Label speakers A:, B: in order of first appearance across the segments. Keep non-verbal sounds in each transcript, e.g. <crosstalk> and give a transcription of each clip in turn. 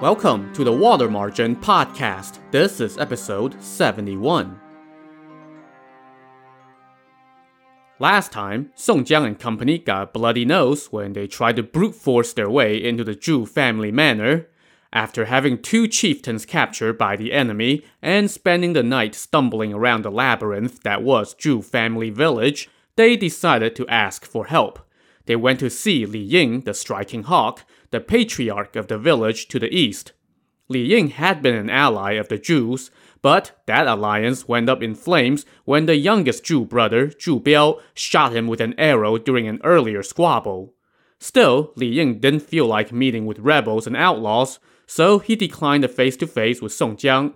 A: Welcome to the Water Margin Podcast. This is episode 71. Last time, Song Jiang and company got a bloody nose when they tried to brute force their way into the Zhu family manor. After having two chieftains captured by the enemy and spending the night stumbling around the labyrinth that was Zhu family village, they decided to ask for help. They went to see Li Ying, the striking hawk, the patriarch of the village to the east. Li Ying had been an ally of the Zhus, but that alliance went up in flames when the youngest Zhu brother, Zhu Biao, shot him with an arrow during an earlier squabble. Still, Li Ying didn't feel like meeting with rebels and outlaws, so he declined a face to face with Song Jiang.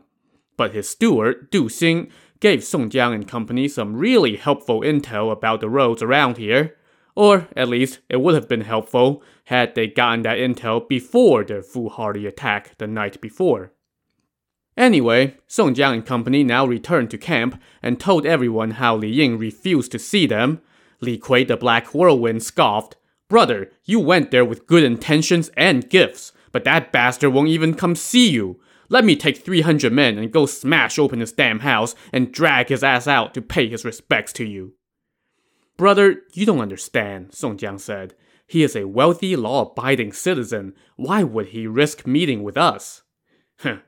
A: But his steward, Du Xing, gave Song Jiang and company some really helpful intel about the roads around here. Or, at least, it would have been helpful had they gotten that intel before their foolhardy attack the night before. Anyway, Song Jiang and company now returned to camp and told everyone how Li Ying refused to see them. Li Kui the Black Whirlwind scoffed, Brother, you went there with good intentions and gifts, but that bastard won't even come see you. Let me take 300 men and go smash open his damn house and drag his ass out to pay his respects to you. Brother, you don't understand, Song Jiang said. He is a wealthy, law abiding citizen. Why would he risk meeting with us?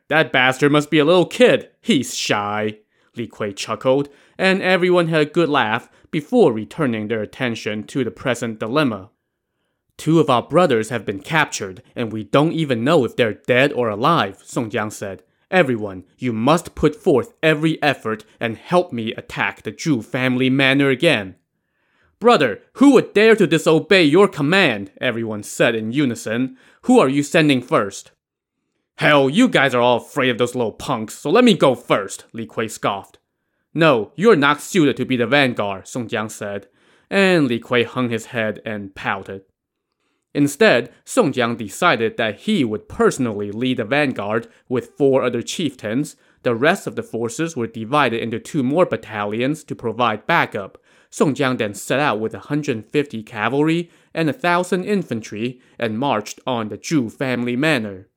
A: that bastard must be a little kid. He's shy. Li Kui chuckled, and everyone had a good laugh before returning their attention to the present dilemma. Two of our brothers have been captured, and we don't even know if they're dead or alive, Song Jiang said. Everyone, you must put forth every effort and help me attack the Zhu family manor again. Brother, who would dare to disobey your command? Everyone said in unison. Who are you sending first? Hell, you guys are all afraid of those little punks, so let me go first, Li Kui scoffed. No, you're not suited to be the vanguard, Song Jiang said, and Li Kui hung his head and pouted. Instead, Song Jiang decided that he would personally lead the vanguard with four other chieftains. The rest of the forces were divided into two more battalions to provide backup. Song Jiang then set out with 150 cavalry and 1,000 infantry and marched on the Zhu family manor.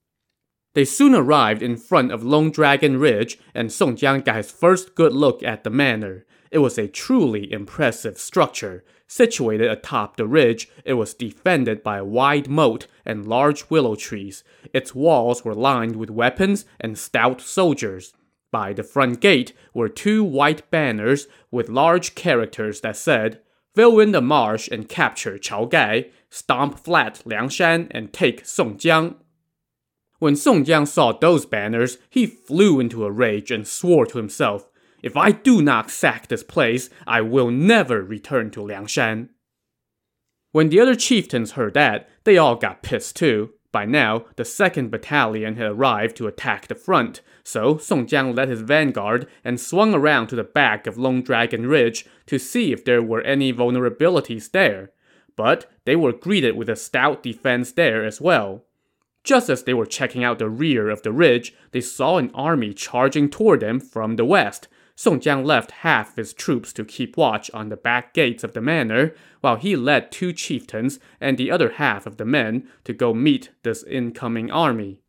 A: They soon arrived in front of Long Dragon Ridge, and Song Jiang got his first good look at the manor. It was a truly impressive structure. Situated atop the ridge, it was defended by a wide moat and large willow trees. Its walls were lined with weapons and stout soldiers. By the front gate were two white banners with large characters that said, Fill in the marsh and capture Chao Gai, stomp flat Liangshan and take Songjiang. When Song Jiang saw those banners, he flew into a rage and swore to himself, if I do not sack this place, I will never return to Liangshan. When the other chieftains heard that, they all got pissed too. By now, the second battalion had arrived to attack the front, so Song Jiang led his vanguard and swung around to the back of Long Dragon Ridge to see if there were any vulnerabilities there. But they were greeted with a stout defense there as well. Just as they were checking out the rear of the ridge, they saw an army charging toward them from the west, Song Jiang left half his troops to keep watch on the back gates of the manor, while he led two chieftains and the other half of the men to go meet this incoming army.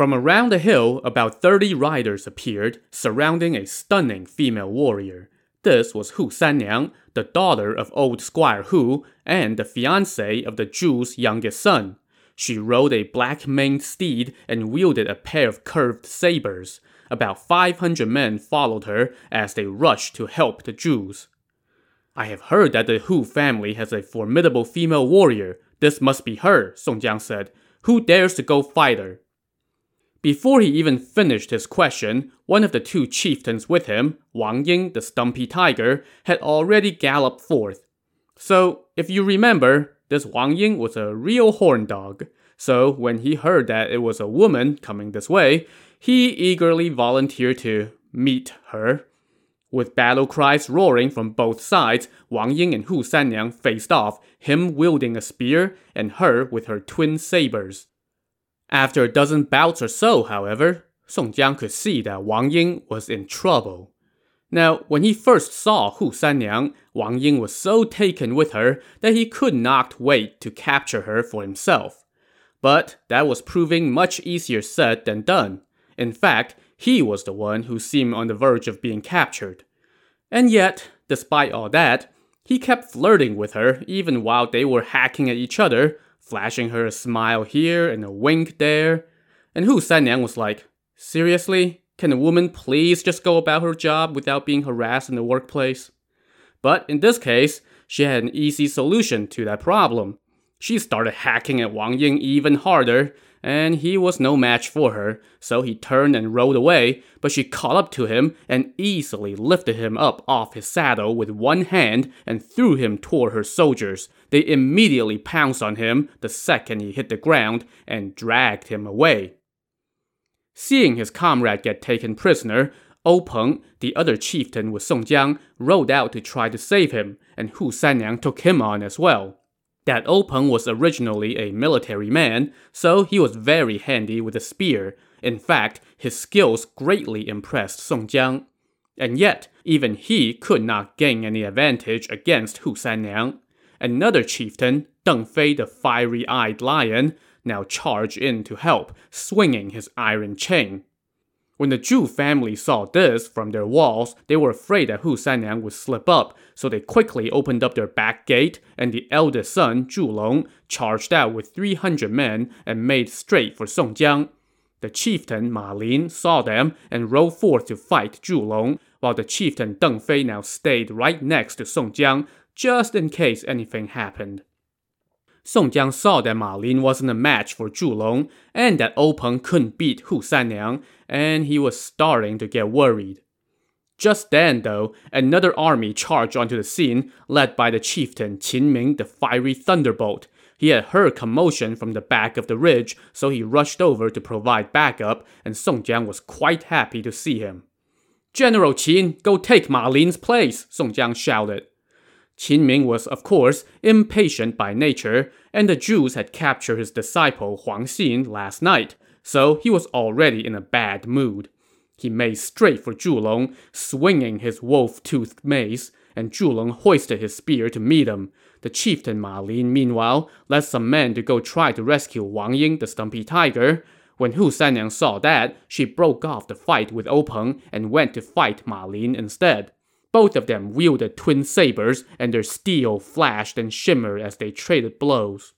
A: From around the hill, about 30 riders appeared, surrounding a stunning female warrior. This was Hu Sanniang, the daughter of old Squire Hu and the fiancée of the Zhu's youngest son. She rode a black maned steed and wielded a pair of curved sabers. About 500 men followed her as they rushed to help the Zhus. I have heard that the Hu family has a formidable female warrior. This must be her, Song Jiang said. Who dares to go fight her? Before he even finished his question, one of the two chieftains with him, Wang Ying the stumpy tiger, had already galloped forth. So, if you remember, this Wang Ying was a real horn dog. So, when he heard that it was a woman coming this way, he eagerly volunteered to meet her. With battle cries roaring from both sides, Wang Ying and Hu Sanniang faced off, him wielding a spear and her with her twin sabers. After a dozen bouts or so, however, Song Jiang could see that Wang Ying was in trouble. Now, when he first saw Hu Sanniang, Wang Ying was so taken with her that he could not wait to capture her for himself. But that was proving much easier said than done. In fact, he was the one who seemed on the verge of being captured. And yet, despite all that, he kept flirting with her even while they were hacking at each other, flashing her a smile here and a wink there. And Hu Sanniang was like, Seriously? Can a woman please just go about her job without being harassed in the workplace? But in this case, she had an easy solution to that problem. She started hacking at Wang Ying even harder, and he was no match for her, so he turned and rode away, but she caught up to him and easily lifted him up off his saddle with one hand and threw him toward her soldiers. They immediately pounced on him the second he hit the ground and dragged him away. Seeing his comrade get taken prisoner, Ou Peng, the other chieftain with Song Jiang, rode out to try to save him, and Hu Sanniang took him on as well that oh Peng was originally a military man, so he was very handy with a spear. In fact, his skills greatly impressed Song Jiang. And yet, even he could not gain any advantage against Hu Sanniang. Another chieftain, Deng Fei the fiery-eyed lion, now charged in to help, swinging his iron chain. When the Zhu family saw this from their walls, they were afraid that Hu Sanniang would slip up, so they quickly opened up their back gate, and the eldest son, Zhu Long, charged out with 300 men and made straight for Songjiang. The chieftain Ma Lin saw them and rode forth to fight Zhu Long, while the chieftain Deng Fei now stayed right next to Songjiang, just in case anything happened. Song Jiang saw that Ma Lin wasn't a match for Zhu Long, and that Ou Peng couldn't beat Hu Sanniang, and he was starting to get worried. Just then, though, another army charged onto the scene, led by the chieftain Qin Ming the Fiery Thunderbolt. He had heard commotion from the back of the ridge, so he rushed over to provide backup, and Song Jiang was quite happy to see him. General Qin, go take Ma Lin's place, Song Jiang shouted. Qin Ming was, of course, impatient by nature, and the Zhus had captured his disciple Huang Xin last night, so he was already in a bad mood. He made straight for Zhulong, swinging his wolf-toothed mace, and Zhulong hoisted his spear to meet him. The chieftain Ma Lin, meanwhile, led some men to go try to rescue Wang Ying, the stumpy tiger. When Hu Sanniang saw that, she broke off the fight with Ou Peng and went to fight Ma Lin instead. Both of them wielded twin sabers, and their steel flashed and shimmered as they traded blows.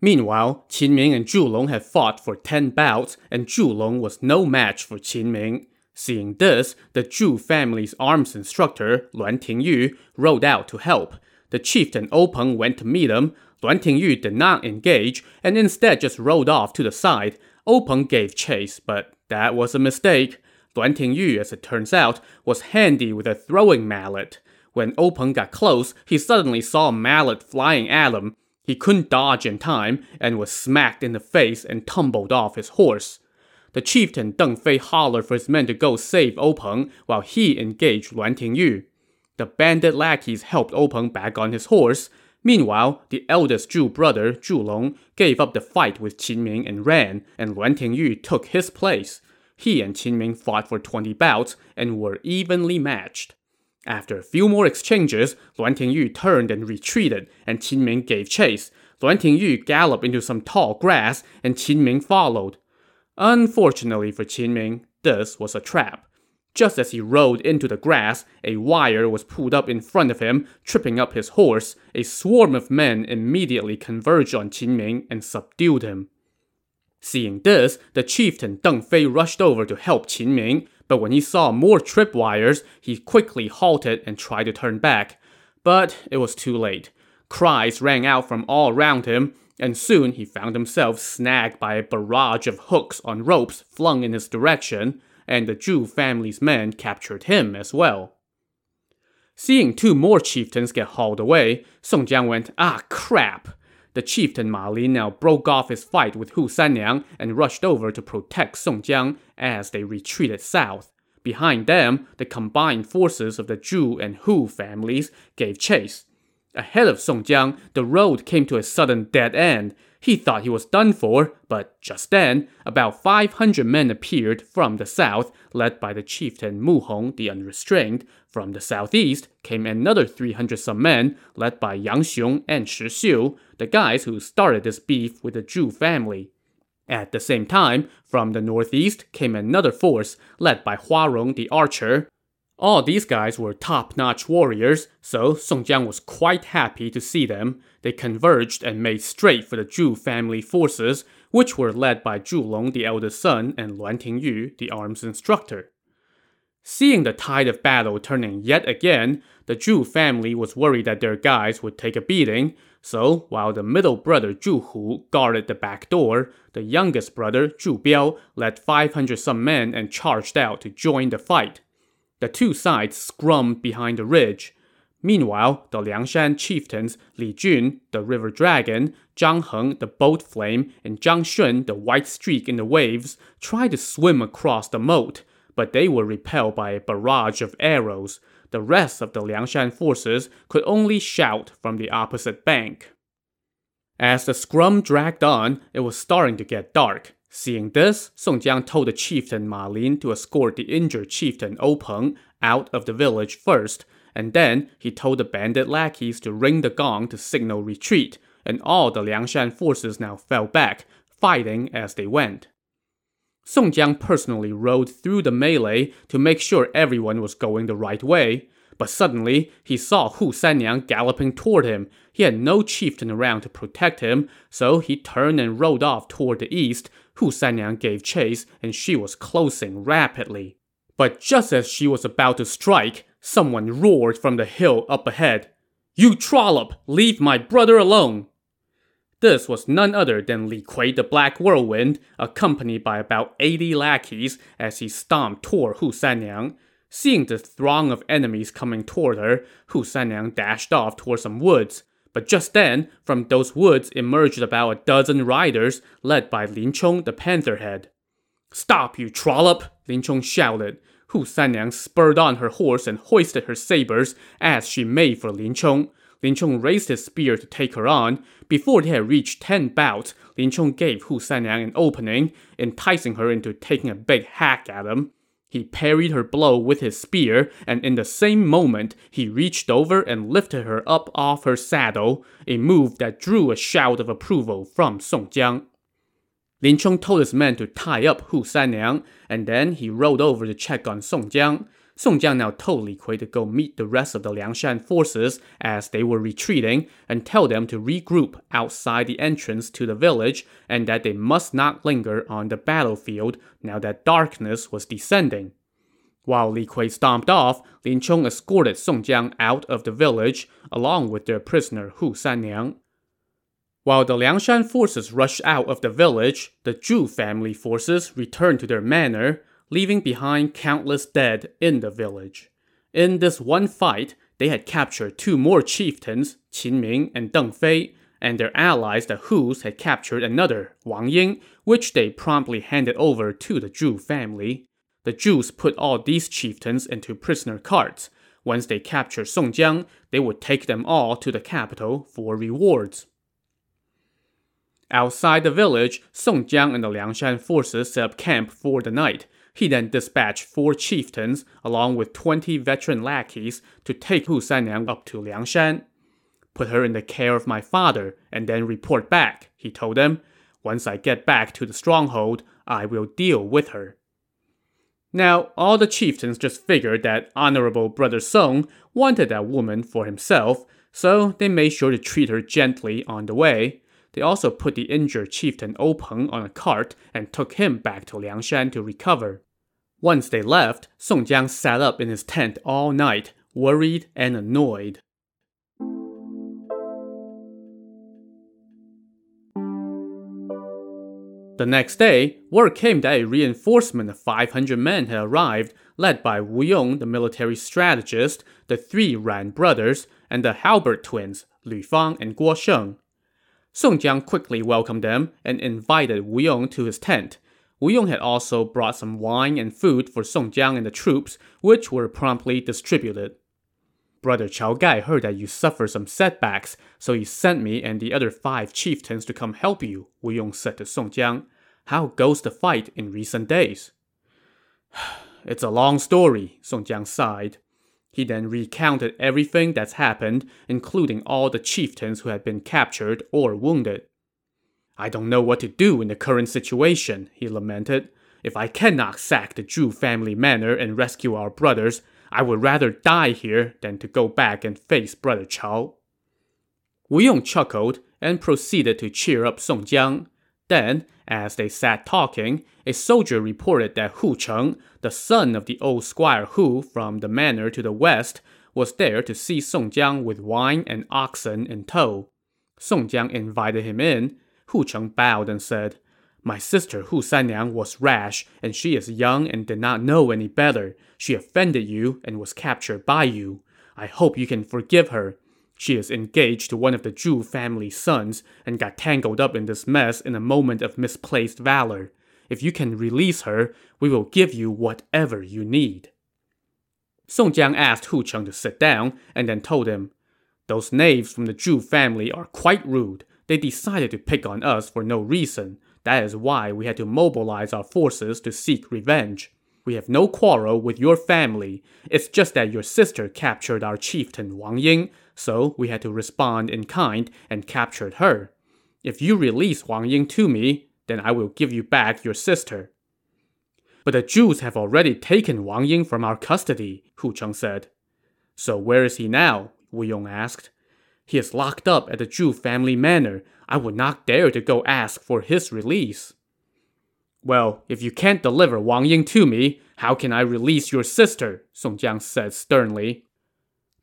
A: Meanwhile, Qin Ming and Zhu Long had fought for ten bouts, and Zhu Long was no match for Qin Ming. Seeing this, the Zhu family's arms instructor, Luan Tingyu, rode out to help. The chieftain Ou Peng went to meet him. Luan Tingyu did not engage, and instead just rode off to the side. Ou Peng gave chase, but that was a mistake. Luan Tingyu, as it turns out, was handy with a throwing mallet. When Ou Peng got close, he suddenly saw a mallet flying at him. He couldn't dodge in time and was smacked in the face and tumbled off his horse. The chieftain Deng Fei hollered for his men to go save Ou Peng while he engaged Luan Tingyu. The bandit lackeys helped Ou Peng back on his horse. Meanwhile, the eldest Zhu brother, Zhu Long, gave up the fight with Qin Ming and ran, and Luan Tingyu took his place. He and Qin Ming fought for 20 bouts and were evenly matched. After a few more exchanges, Luan Tingyu turned and retreated, and Qin Ming gave chase. Luan Tingyu galloped into some tall grass, and Qin Ming followed. Unfortunately for Qin Ming, this was a trap. Just as he rode into the grass, a wire was pulled up in front of him, tripping up his horse. A swarm of men immediately converged on Qin Ming and subdued him. Seeing this, the chieftain Deng Fei rushed over to help Qin Ming, but when he saw more tripwires, he quickly halted and tried to turn back. But it was too late. Cries rang out from all around him, and soon he found himself snagged by a barrage of hooks on ropes flung in his direction, and the Zhu family's men captured him as well. Seeing two more chieftains get hauled away, Song Jiang went, ah crap! The chieftain Ma Lin now broke off his fight with Hu Sanniang and rushed over to protect Song Jiang as they retreated south. Behind them, the combined forces of the Zhu and Hu families gave chase. Ahead of Song Jiang, the road came to a sudden dead end. He thought he was done for, but just then, about 500 men appeared from the south, led by the chieftain Mu Hong the Unrestrained. From the southeast came another 300 some men, led by Yang Xiong and Shi Xiu, the guys who started this beef with the Zhu family. At the same time, from the northeast came another force, led by Hua Rong the archer. All these guys were top-notch warriors, so Song Jiang was quite happy to see them. They converged and made straight for the Zhu family forces, which were led by Zhu Long the eldest son and Luan Tingyu the arms instructor. Seeing the tide of battle turning yet again, the Zhu family was worried that their guys would take a beating, so while the middle brother Zhu Hu guarded the back door, the youngest brother Zhu Biao led 500 some men and charged out to join the fight. The two sides scrummed behind the ridge. Meanwhile, the Liangshan chieftains Li Jun, the river dragon, Zhang Heng, the boat flame, and Zhang Shun, the white streak in the waves, tried to swim across the moat, but they were repelled by a barrage of arrows. The rest of the Liangshan forces could only shout from the opposite bank. As the scrum dragged on, it was starting to get dark. Seeing this, Song Jiang told the chieftain Ma Lin to escort the injured chieftain Ou Peng out of the village first, and then he told the bandit lackeys to ring the gong to signal retreat, and all the Liangshan forces now fell back, fighting as they went. Song Jiang personally rode through the melee to make sure everyone was going the right way, but suddenly he saw Hu Sanniang galloping toward him. He had no chieftain around to protect him, so he turned and rode off toward the east, Hu Sanniang gave chase, and she was closing rapidly. But just as she was about to strike, someone roared from the hill up ahead. You trollop! Leave my brother alone! This was none other than Li Kui the Black Whirlwind, accompanied by about 80 lackeys as he stomped toward Hu Sanniang. Seeing the throng of enemies coming toward her, Hu Sanniang dashed off toward some woods. But just then, from those woods emerged about a dozen riders, led by Lin Chong the Pantherhead. Stop, you trollop! Lin Chong shouted. Hu Sanyang spurred on her horse and hoisted her sabers as she made for Lin Chong. Lin Chong raised his spear to take her on. Before they had reached ten bouts, Lin Chong gave Hu Sanniang an opening, enticing her into taking a big hack at him. He parried her blow with his spear, and in the same moment, he reached over and lifted her up off her saddle, a move that drew a shout of approval from Song Jiang. Lin Chong told his men to tie up Hu Sanniang, and then he rode over to check on Song Jiang. Song Jiang now told Li Kui to go meet the rest of the Liangshan forces as they were retreating and tell them to regroup outside the entrance to the village and that they must not linger on the battlefield now that darkness was descending. While Li Kui stomped off, Lin Chong escorted Song Jiang out of the village along with their prisoner Hu Sanniang. While the Liangshan forces rushed out of the village, the Zhu family forces returned to their manor, leaving behind countless dead in the village. In this one fight, they had captured two more chieftains, Qin Ming and Deng Fei, and their allies the Hus had captured another, Wang Ying, which they promptly handed over to the Zhu family. The Zhus put all these chieftains into prisoner carts. Once they captured Song Jiang, they would take them all to the capital for rewards. Outside the village, Song Jiang and the Liangshan forces set up camp for the night, he then dispatched four chieftains, along with 20 veteran lackeys, to take Hu Sanniang up to Liangshan. Put her in the care of my father, and then report back, he told them. Once I get back to the stronghold, I will deal with her. Now, all the chieftains just figured that Honorable Brother Song wanted that woman for himself, so they made sure to treat her gently on the way. They also put the injured chieftain Ou Peng on a cart and took him back to Liangshan to recover. Once they left, Song Jiang sat up in his tent all night, worried and annoyed. The next day, word came that a reinforcement of 500 men had arrived, led by Wu Yong, the military strategist, the three Ruan brothers, and the Halberd twins, Lu Fang and Guo Sheng. Song Jiang quickly welcomed them and invited Wu Yong to his tent. Wu Yong had also brought some wine and food for Song Jiang and the troops, which were promptly distributed. Brother Chao Gai heard that you suffered some setbacks, so he sent me and the other five chieftains to come help you, Wu Yong said to Song Jiang. How goes the fight in recent days? <sighs> it's a long story, Song Jiang sighed. He then recounted everything that's happened, including all the chieftains who had been captured or wounded. I don't know what to do in the current situation, he lamented. If I cannot sack the Zhu family manor and rescue our brothers, I would rather die here than to go back and face Brother Chao. Wu Yong chuckled and proceeded to cheer up Song Jiang. Then, as they sat talking, a soldier reported that Hu Cheng, the son of the old squire Hu from the manor to the west, was there to see Song Jiang with wine and oxen in tow. Song Jiang invited him in. Hu Cheng bowed and said, my sister Hu Sanniang was rash, and she is young and did not know any better. She offended you and was captured by you. I hope you can forgive her. She is engaged to one of the Zhu family's sons and got tangled up in this mess in a moment of misplaced valor. If you can release her, we will give you whatever you need. Song Jiang asked Hu Cheng to sit down and then told him, Those knaves from the Zhu family are quite rude. They decided to pick on us for no reason. That is why we had to mobilize our forces to seek revenge. We have no quarrel with your family. It's just that your sister captured our chieftain Wang Ying, so we had to respond in kind and captured her. If you release Wang Ying to me, then I will give you back your sister. But the Zhus have already taken Wang Ying from our custody, Hu Cheng said. So where is he now? Wu Yong asked. He is locked up at the Zhu family manor. I would not dare to go ask for his release. Well, if you can't deliver Wang Ying to me, how can I release your sister? Song Jiang said sternly.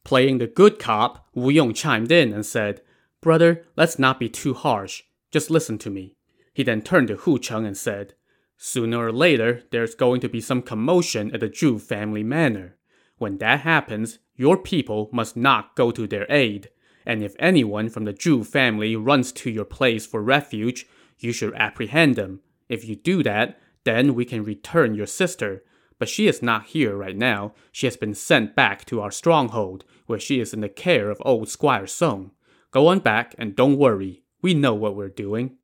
A: Playing the good cop, Wu Yong chimed in and said, Brother, let's not be too harsh. Just listen to me. He then turned to Hu Cheng and said, Sooner or later, there's going to be some commotion at the Zhu family manor. When that happens, your people must not go to their aid and if anyone from the Zhu family runs to your place for refuge, you should apprehend them. If you do that, then we can return your sister. But she is not here right now. She has been sent back to our stronghold, where she is in the care of old Squire Song. Go on back and don't worry. We know what we're doing.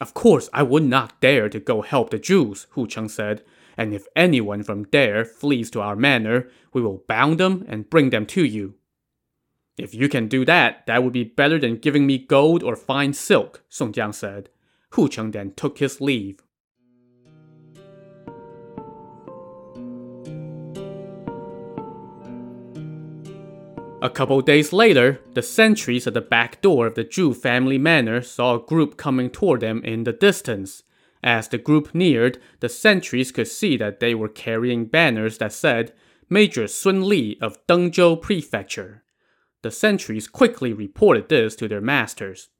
A: Of course, I would not dare to go help the Zhus, Hu Cheng said. And if anyone from there flees to our manor, we will bound them and bring them to you. If you can do that, that would be better than giving me gold or fine silk, Song Jiang said. Hu Cheng then took his leave. A couple days later, the sentries at the back door of the Zhu family manor saw a group coming toward them in the distance. As the group neared, the sentries could see that they were carrying banners that said, Major Sun Li of Dengzhou Prefecture. The sentries quickly reported this to their masters.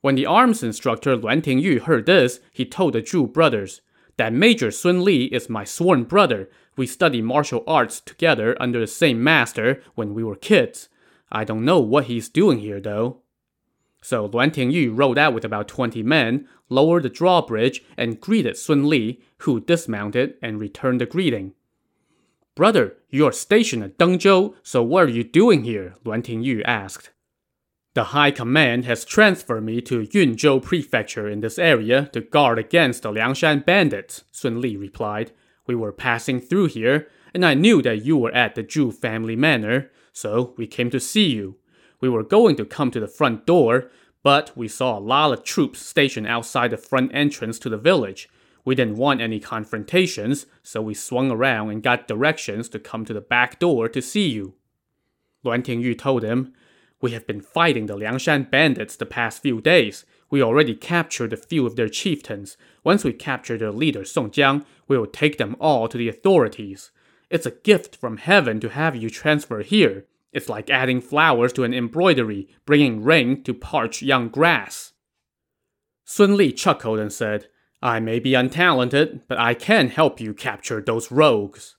A: When the arms instructor Luan Tingyu heard this, he told the Zhu brothers, That Major Sun Li is my sworn brother. We studied martial arts together under the same master when we were kids. I don't know what he's doing here, though. So Luan Tingyu rode out with about 20 men, lowered the drawbridge, and greeted Sun Li, who dismounted and returned the greeting. Brother, you are stationed at Dengzhou, so what are you doing here? Luan Tingyu asked. The High Command has transferred me to Yunzhou Prefecture in this area to guard against the Liangshan bandits, Sun Li replied. We were passing through here, and I knew that you were at the Zhu family manor, so we came to see you. We were going to come to the front door, but we saw a lot of troops stationed outside the front entrance to the village. We didn't want any confrontations, so we swung around and got directions to come to the back door to see you. Luan Tingyu told him, We have been fighting the Liangshan bandits the past few days. We already captured a few of their chieftains. Once we capture their leader Song Jiang, we will take them all to the authorities. It's a gift from heaven to have you transfer here. It's like adding flowers to an embroidery, bringing rain to parch young grass. Sun Li chuckled and said, I may be untalented, but I can help you capture those rogues.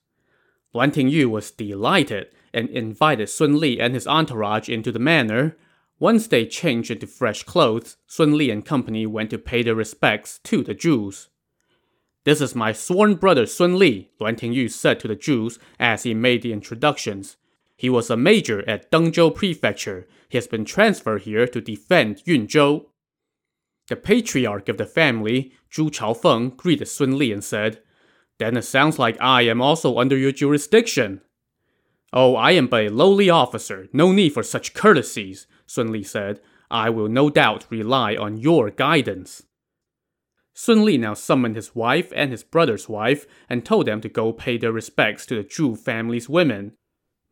A: Luan Tingyu was delighted and invited Sun Li and his entourage into the manor. Once they changed into fresh clothes, Sun Li and company went to pay their respects to the Zhus. This is my sworn brother Sun Li, Luan Tingyu said to the Zhus as he made the introductions. He was a major at Dengzhou Prefecture. He has been transferred here to defend Yunzhou. The patriarch of the family, Zhu Chaofeng, greeted Sun Li and said, Then it sounds like I am also under your jurisdiction. Oh, I am but a lowly officer. No need for such courtesies, Sun Li said. I will no doubt rely on your guidance. Sun Li now summoned his wife and his brother's wife and told them to go pay their respects to the Zhu family's women.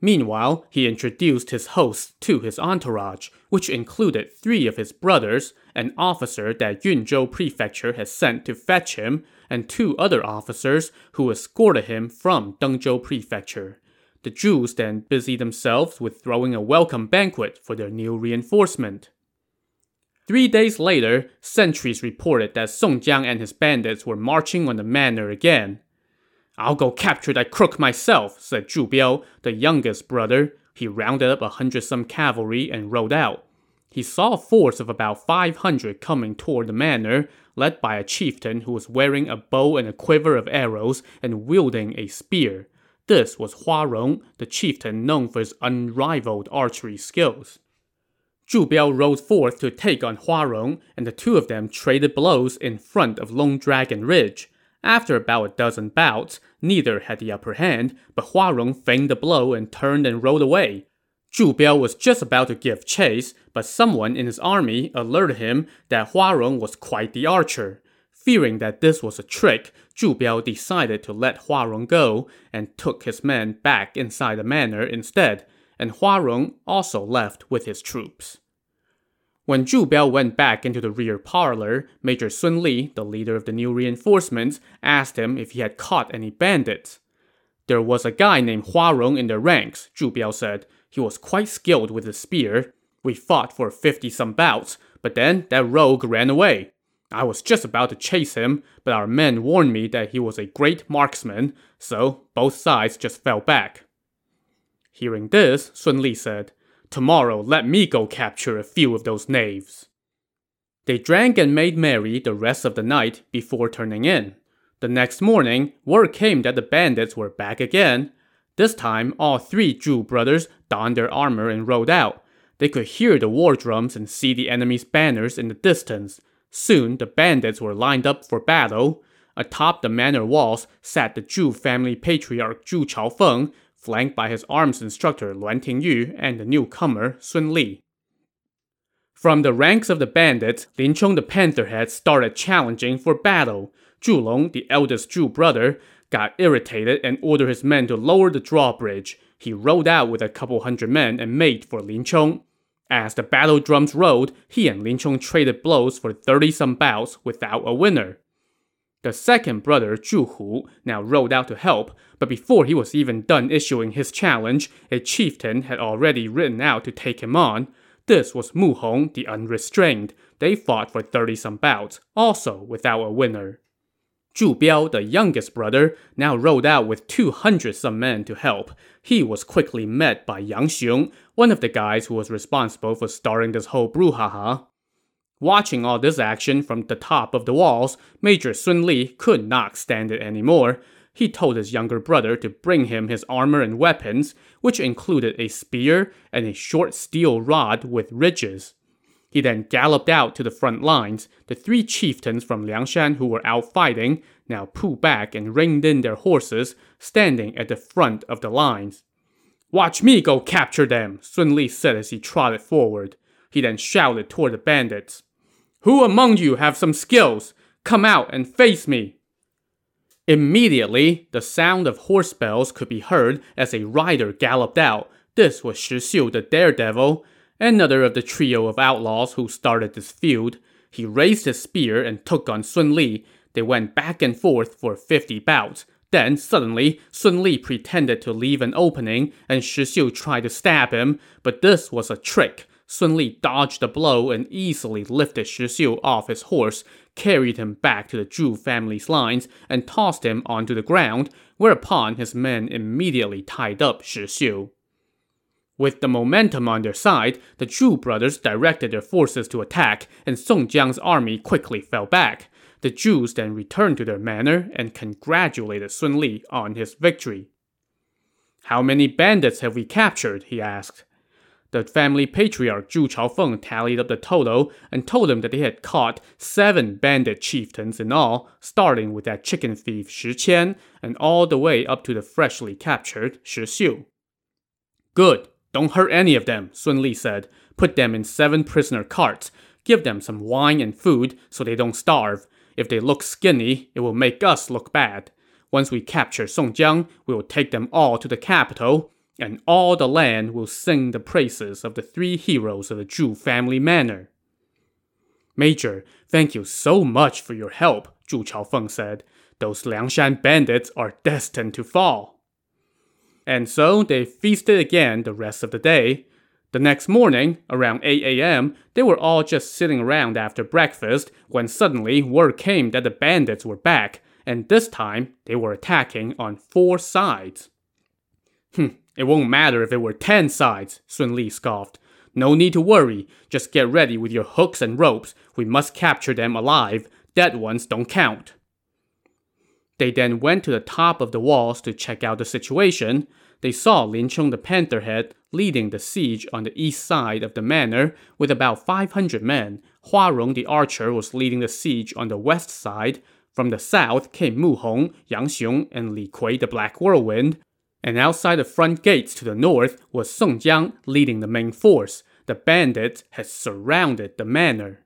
A: Meanwhile, he introduced his hosts to his entourage, which included three of his brothers, an officer that Yunzhou Prefecture had sent to fetch him, and two other officers who escorted him from Dengzhou Prefecture. The Zhus then busied themselves with throwing a welcome banquet for their new reinforcement. Three days later, sentries reported that Song Jiang and his bandits were marching on the manor again. I'll go capture that crook myself, said Zhu Biao, the youngest brother. He rounded up a hundred some cavalry and rode out. He saw a force of about 500 coming toward the manor, led by a chieftain who was wearing a bow and a quiver of arrows and wielding a spear. This was Hua Rong, the chieftain known for his unrivaled archery skills. Zhu Biao rode forth to take on Hua Rong, and the two of them traded blows in front of Long Dragon Ridge. After about a dozen bouts, neither had the upper hand, but Hua Rong feigned the blow and turned and rode away. Zhu Biao was just about to give chase, but someone in his army alerted him that Hua Rong was quite the archer. Fearing that this was a trick, Zhu Biao decided to let Hua Rong go and took his men back inside the manor instead, and Hua Rong also left with his troops. When Zhu Biao went back into the rear parlor, Major Sun Li, the leader of the new reinforcements, asked him if he had caught any bandits. There was a guy named Hua Rong in their ranks, Zhu Biao said. He was quite skilled with his spear. We fought for 50 some bouts, but then that rogue ran away. I was just about to chase him, but our men warned me that he was a great marksman, so both sides just fell back. Hearing this, Sun Li said, Tomorrow let me go capture a few of those knaves. They drank and made merry the rest of the night before turning in. The next morning, word came that the bandits were back again. This time, all three Zhu brothers donned their armor and rode out. They could hear the war drums and see the enemy's banners in the distance. Soon, the bandits were lined up for battle. Atop the manor walls sat the Zhu family patriarch Zhu Chaofeng, flanked by his arms instructor Luan Tingyu and the newcomer Sun Li. From the ranks of the bandits, Lin Chong the Pantherhead started challenging for battle. Zhu Long, the eldest Zhu brother, got irritated and ordered his men to lower the drawbridge. He rode out with a couple hundred men and made for Lin Chong. As the battle drums rolled, he and Lin Chong traded blows for 30 some bouts without a winner. The second brother, Zhu Hu, now rode out to help, but before he was even done issuing his challenge, a chieftain had already ridden out to take him on. This was Mu Hong, the unrestrained. They fought for 30 some bouts, also without a winner. Zhu Biao, the youngest brother, now rode out with 200 some men to help. He was quickly met by Yang Xiong, one of the guys who was responsible for starting this whole brouhaha. Watching all this action from the top of the walls, Major Sun Li could not stand it anymore. He told his younger brother to bring him his armor and weapons, which included a spear and a short steel rod with ridges. He then galloped out to the front lines. The three chieftains from Liangshan who were out fighting now pulled back and reined in their horses, standing at the front of the lines. Watch me go capture them, Sun Li said as he trotted forward. He then shouted toward the bandits. Who among you have some skills? Come out and face me. Immediately, the sound of horse bells could be heard as a rider galloped out. This was Shi Xiu the daredevil, another of the trio of outlaws who started this feud. He raised his spear and took on Sun Li. They went back and forth for 50 bouts. Then, suddenly, Sun Li pretended to leave an opening, and Shi Xiu tried to stab him, but this was a trick. Sun Li dodged the blow and easily lifted Shi Xiu off his horse, carried him back to the Zhu family's lines, and tossed him onto the ground, whereupon his men immediately tied up Shi Xiu. With the momentum on their side, the Zhu brothers directed their forces to attack, and Song Jiang's army quickly fell back. The Zhus then returned to their manor and congratulated Sun Li on his victory. How many bandits have we captured? he asked. The family patriarch Zhu Chaofeng tallied up the total and told him that they had caught seven bandit chieftains in all, starting with that chicken thief Shi Qian and all the way up to the freshly captured Shi Xiu. Good. Don't hurt any of them, Sun Li said. Put them in seven prisoner carts. Give them some wine and food so they don't starve. If they look skinny, it will make us look bad. Once we capture Songjiang, we will take them all to the capital and all the land will sing the praises of the three heroes of the Zhu family manor. Major, thank you so much for your help, Zhu Chaofeng said. Those Liangshan bandits are destined to fall. And so they feasted again the rest of the day. The next morning, around 8 a.m., they were all just sitting around after breakfast when suddenly word came that the bandits were back, and this time they were attacking on four sides. Hmm, it won't matter if it were ten sides, Sun Li scoffed. No need to worry. Just get ready with your hooks and ropes. We must capture them alive. Dead ones don't count. They then went to the top of the walls to check out the situation. They saw Lin Chong the Pantherhead leading the siege on the east side of the manor with about 500 men. Hua Rong the archer was leading the siege on the west side. From the south came Mu Hong, Yang Xiong, and Li Kui the Black Whirlwind and outside the front gates to the north was Song Jiang leading the main force. The bandits had surrounded the manor.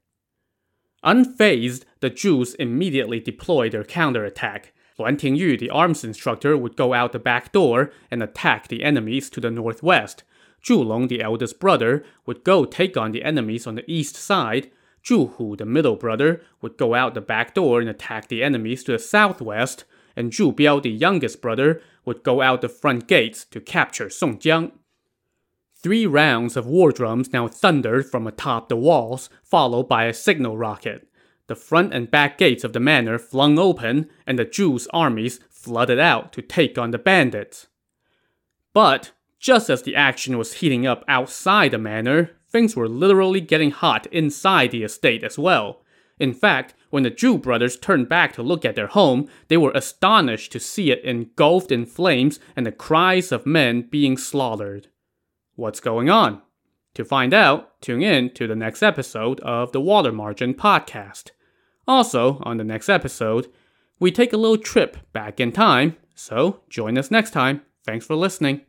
A: Unfazed, the Zhus immediately deployed their counterattack. Luan Tingyu, the arms instructor, would go out the back door and attack the enemies to the northwest. Zhu Long, the eldest brother, would go take on the enemies on the east side. Zhu Hu, the middle brother, would go out the back door and attack the enemies to the southwest and Zhu Biao, the youngest brother, would go out the front gates to capture Songjiang. Three rounds of war drums now thundered from atop the walls, followed by a signal rocket. The front and back gates of the manor flung open, and the Zhu's armies flooded out to take on the bandits. But, just as the action was heating up outside the manor, things were literally getting hot inside the estate as well. In fact, when the Zhu brothers turned back to look at their home, they were astonished to see it engulfed in flames and the cries of men being slaughtered. What's going on? To find out, tune in to the next episode of the Water Margin podcast. Also, on the next episode, we take a little trip back in time, so join us next time. Thanks for listening.